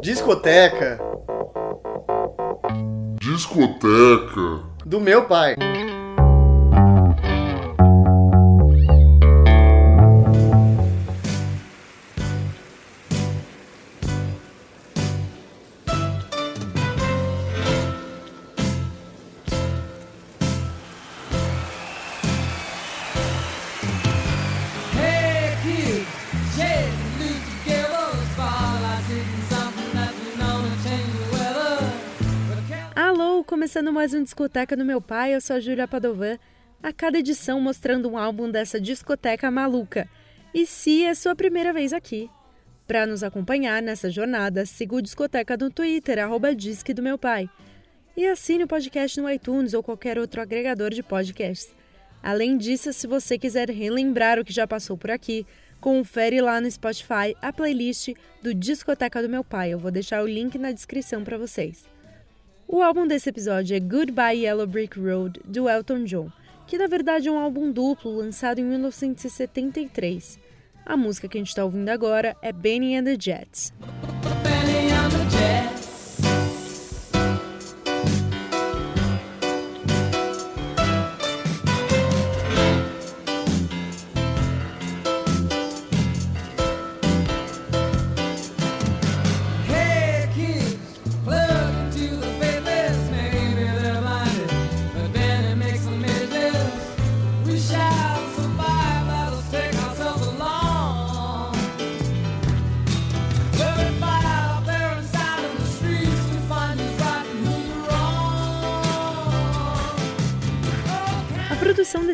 Discoteca Discoteca. do meu pai. Começando mais um Discoteca no Meu Pai, eu sou a Júlia Padovan. A cada edição mostrando um álbum dessa discoteca maluca. E se é sua primeira vez aqui, para nos acompanhar nessa jornada, siga o Discoteca no Twitter, arroba Disque do Meu Pai. E assine o podcast no iTunes ou qualquer outro agregador de podcasts. Além disso, se você quiser relembrar o que já passou por aqui, confere lá no Spotify a playlist do Discoteca do Meu Pai. Eu vou deixar o link na descrição para vocês. O álbum desse episódio é Goodbye Yellow Brick Road, do Elton John, que na verdade é um álbum duplo lançado em 1973. A música que a gente está ouvindo agora é Benny and the Jets.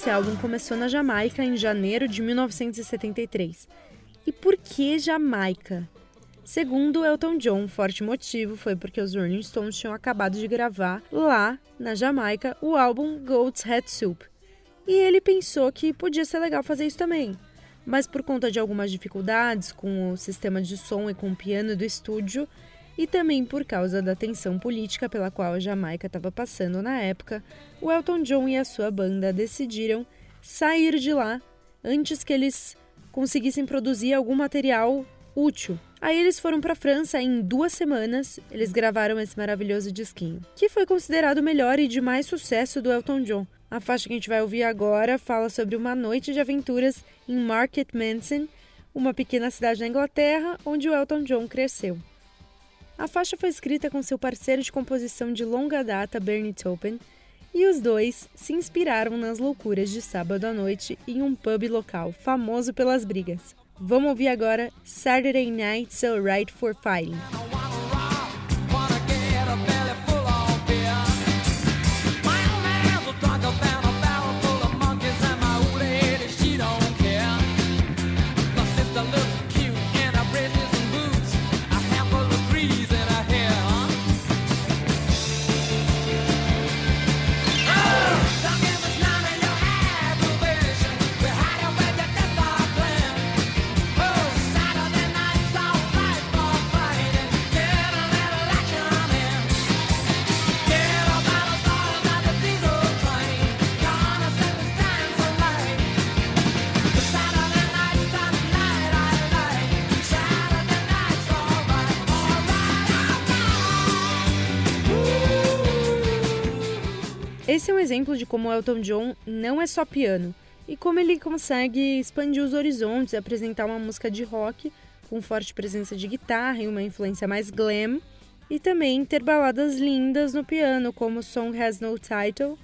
Desse álbum começou na Jamaica em janeiro de 1973. E por que Jamaica? Segundo Elton John, um forte motivo foi porque os Rolling Stones tinham acabado de gravar lá, na Jamaica, o álbum Goat's Head Soup. E ele pensou que podia ser legal fazer isso também. Mas por conta de algumas dificuldades com o sistema de som e com o piano do estúdio, e também por causa da tensão política pela qual a Jamaica estava passando na época, o Elton John e a sua banda decidiram sair de lá antes que eles conseguissem produzir algum material útil. Aí eles foram para a França em duas semanas eles gravaram esse maravilhoso disquinho, que foi considerado o melhor e de mais sucesso do Elton John. A faixa que a gente vai ouvir agora fala sobre uma noite de aventuras em Market Mansion, uma pequena cidade na Inglaterra onde o Elton John cresceu. A faixa foi escrita com seu parceiro de composição de longa data, Bernie Taupin, e os dois se inspiraram nas loucuras de sábado à noite em um pub local famoso pelas brigas. Vamos ouvir agora Saturday Night's Alright for Fighting. Esse é um exemplo de como Elton John não é só piano e como ele consegue expandir os horizontes e apresentar uma música de rock com forte presença de guitarra e uma influência mais glam, e também ter baladas lindas no piano, como Song Has No Title,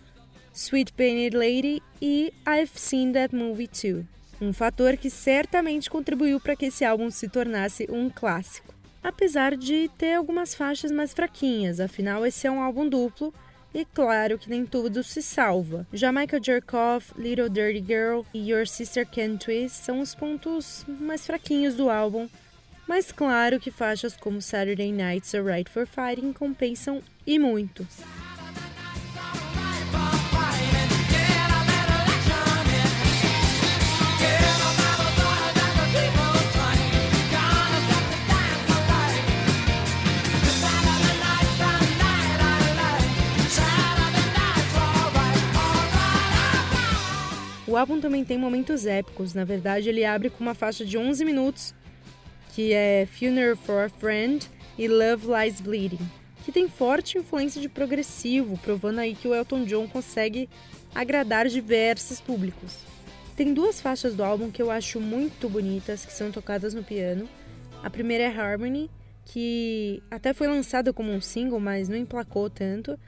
Sweet Painted Lady e I've Seen That Movie Too. Um fator que certamente contribuiu para que esse álbum se tornasse um clássico. Apesar de ter algumas faixas mais fraquinhas, afinal esse é um álbum duplo e claro que nem tudo se salva. Jamaica Jerk Off, Little Dirty Girl e Your Sister Can Twist são os pontos mais fraquinhos do álbum, mas claro que faixas como Saturday Night's Alright for Fighting compensam e muito. O álbum também tem momentos épicos, na verdade ele abre com uma faixa de 11 minutos, que é Funeral for a Friend e Love Lies Bleeding, que tem forte influência de progressivo, provando aí que o Elton John consegue agradar diversos públicos. Tem duas faixas do álbum que eu acho muito bonitas, que são tocadas no piano. A primeira é Harmony, que até foi lançada como um single, mas não emplacou tanto.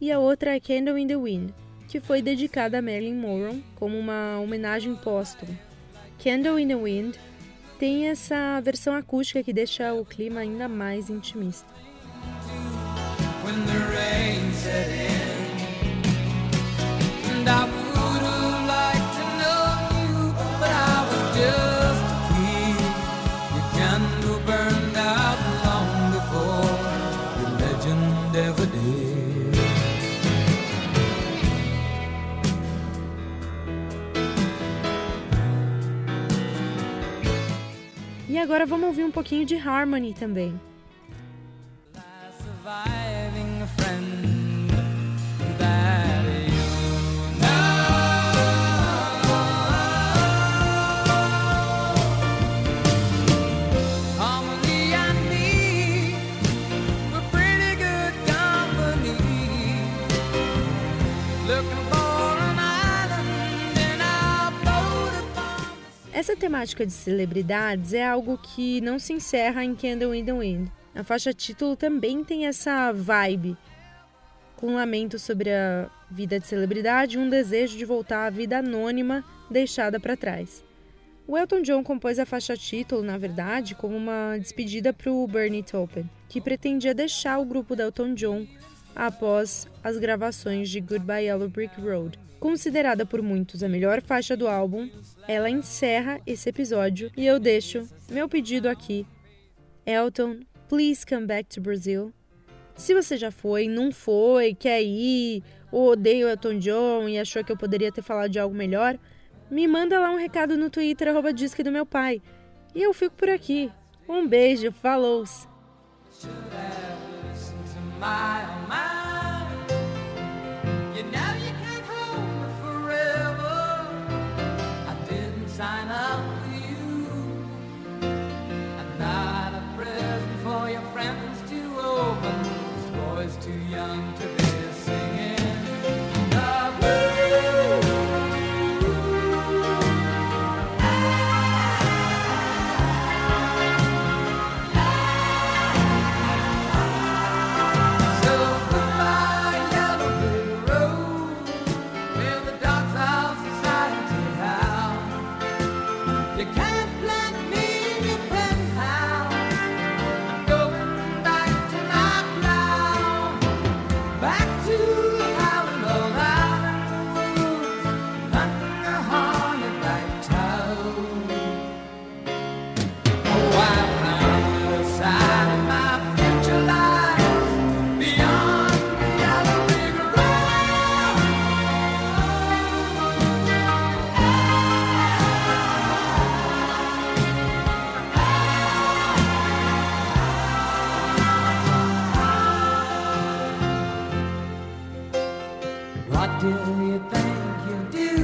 E a outra é Candle in the Wind, que foi dedicada a Marilyn Monroe como uma homenagem póstuma. Candle in the Wind tem essa versão acústica que deixa o clima ainda mais intimista. when the rain set in. And I agora vamos ouvir um pouquinho de Harmony também. Surviving a Essa temática de celebridades é algo que não se encerra em Candle in the Wind. A faixa título também tem essa vibe, com um lamento sobre a vida de celebridade e um desejo de voltar à vida anônima deixada para trás. O Elton John compôs a faixa título, na verdade, como uma despedida para o Bernie Taupin, que pretendia deixar o grupo da Elton John após as gravações de Goodbye Yellow Brick Road. Considerada por muitos a melhor faixa do álbum, ela encerra esse episódio e eu deixo meu pedido aqui. Elton, please come back to Brazil. Se você já foi, não foi, quer ir, ou odeia o Elton John e achou que eu poderia ter falado de algo melhor, me manda lá um recado no Twitter, arroba disque do meu pai. E eu fico por aqui. Um beijo, falou! listen What do you think you do?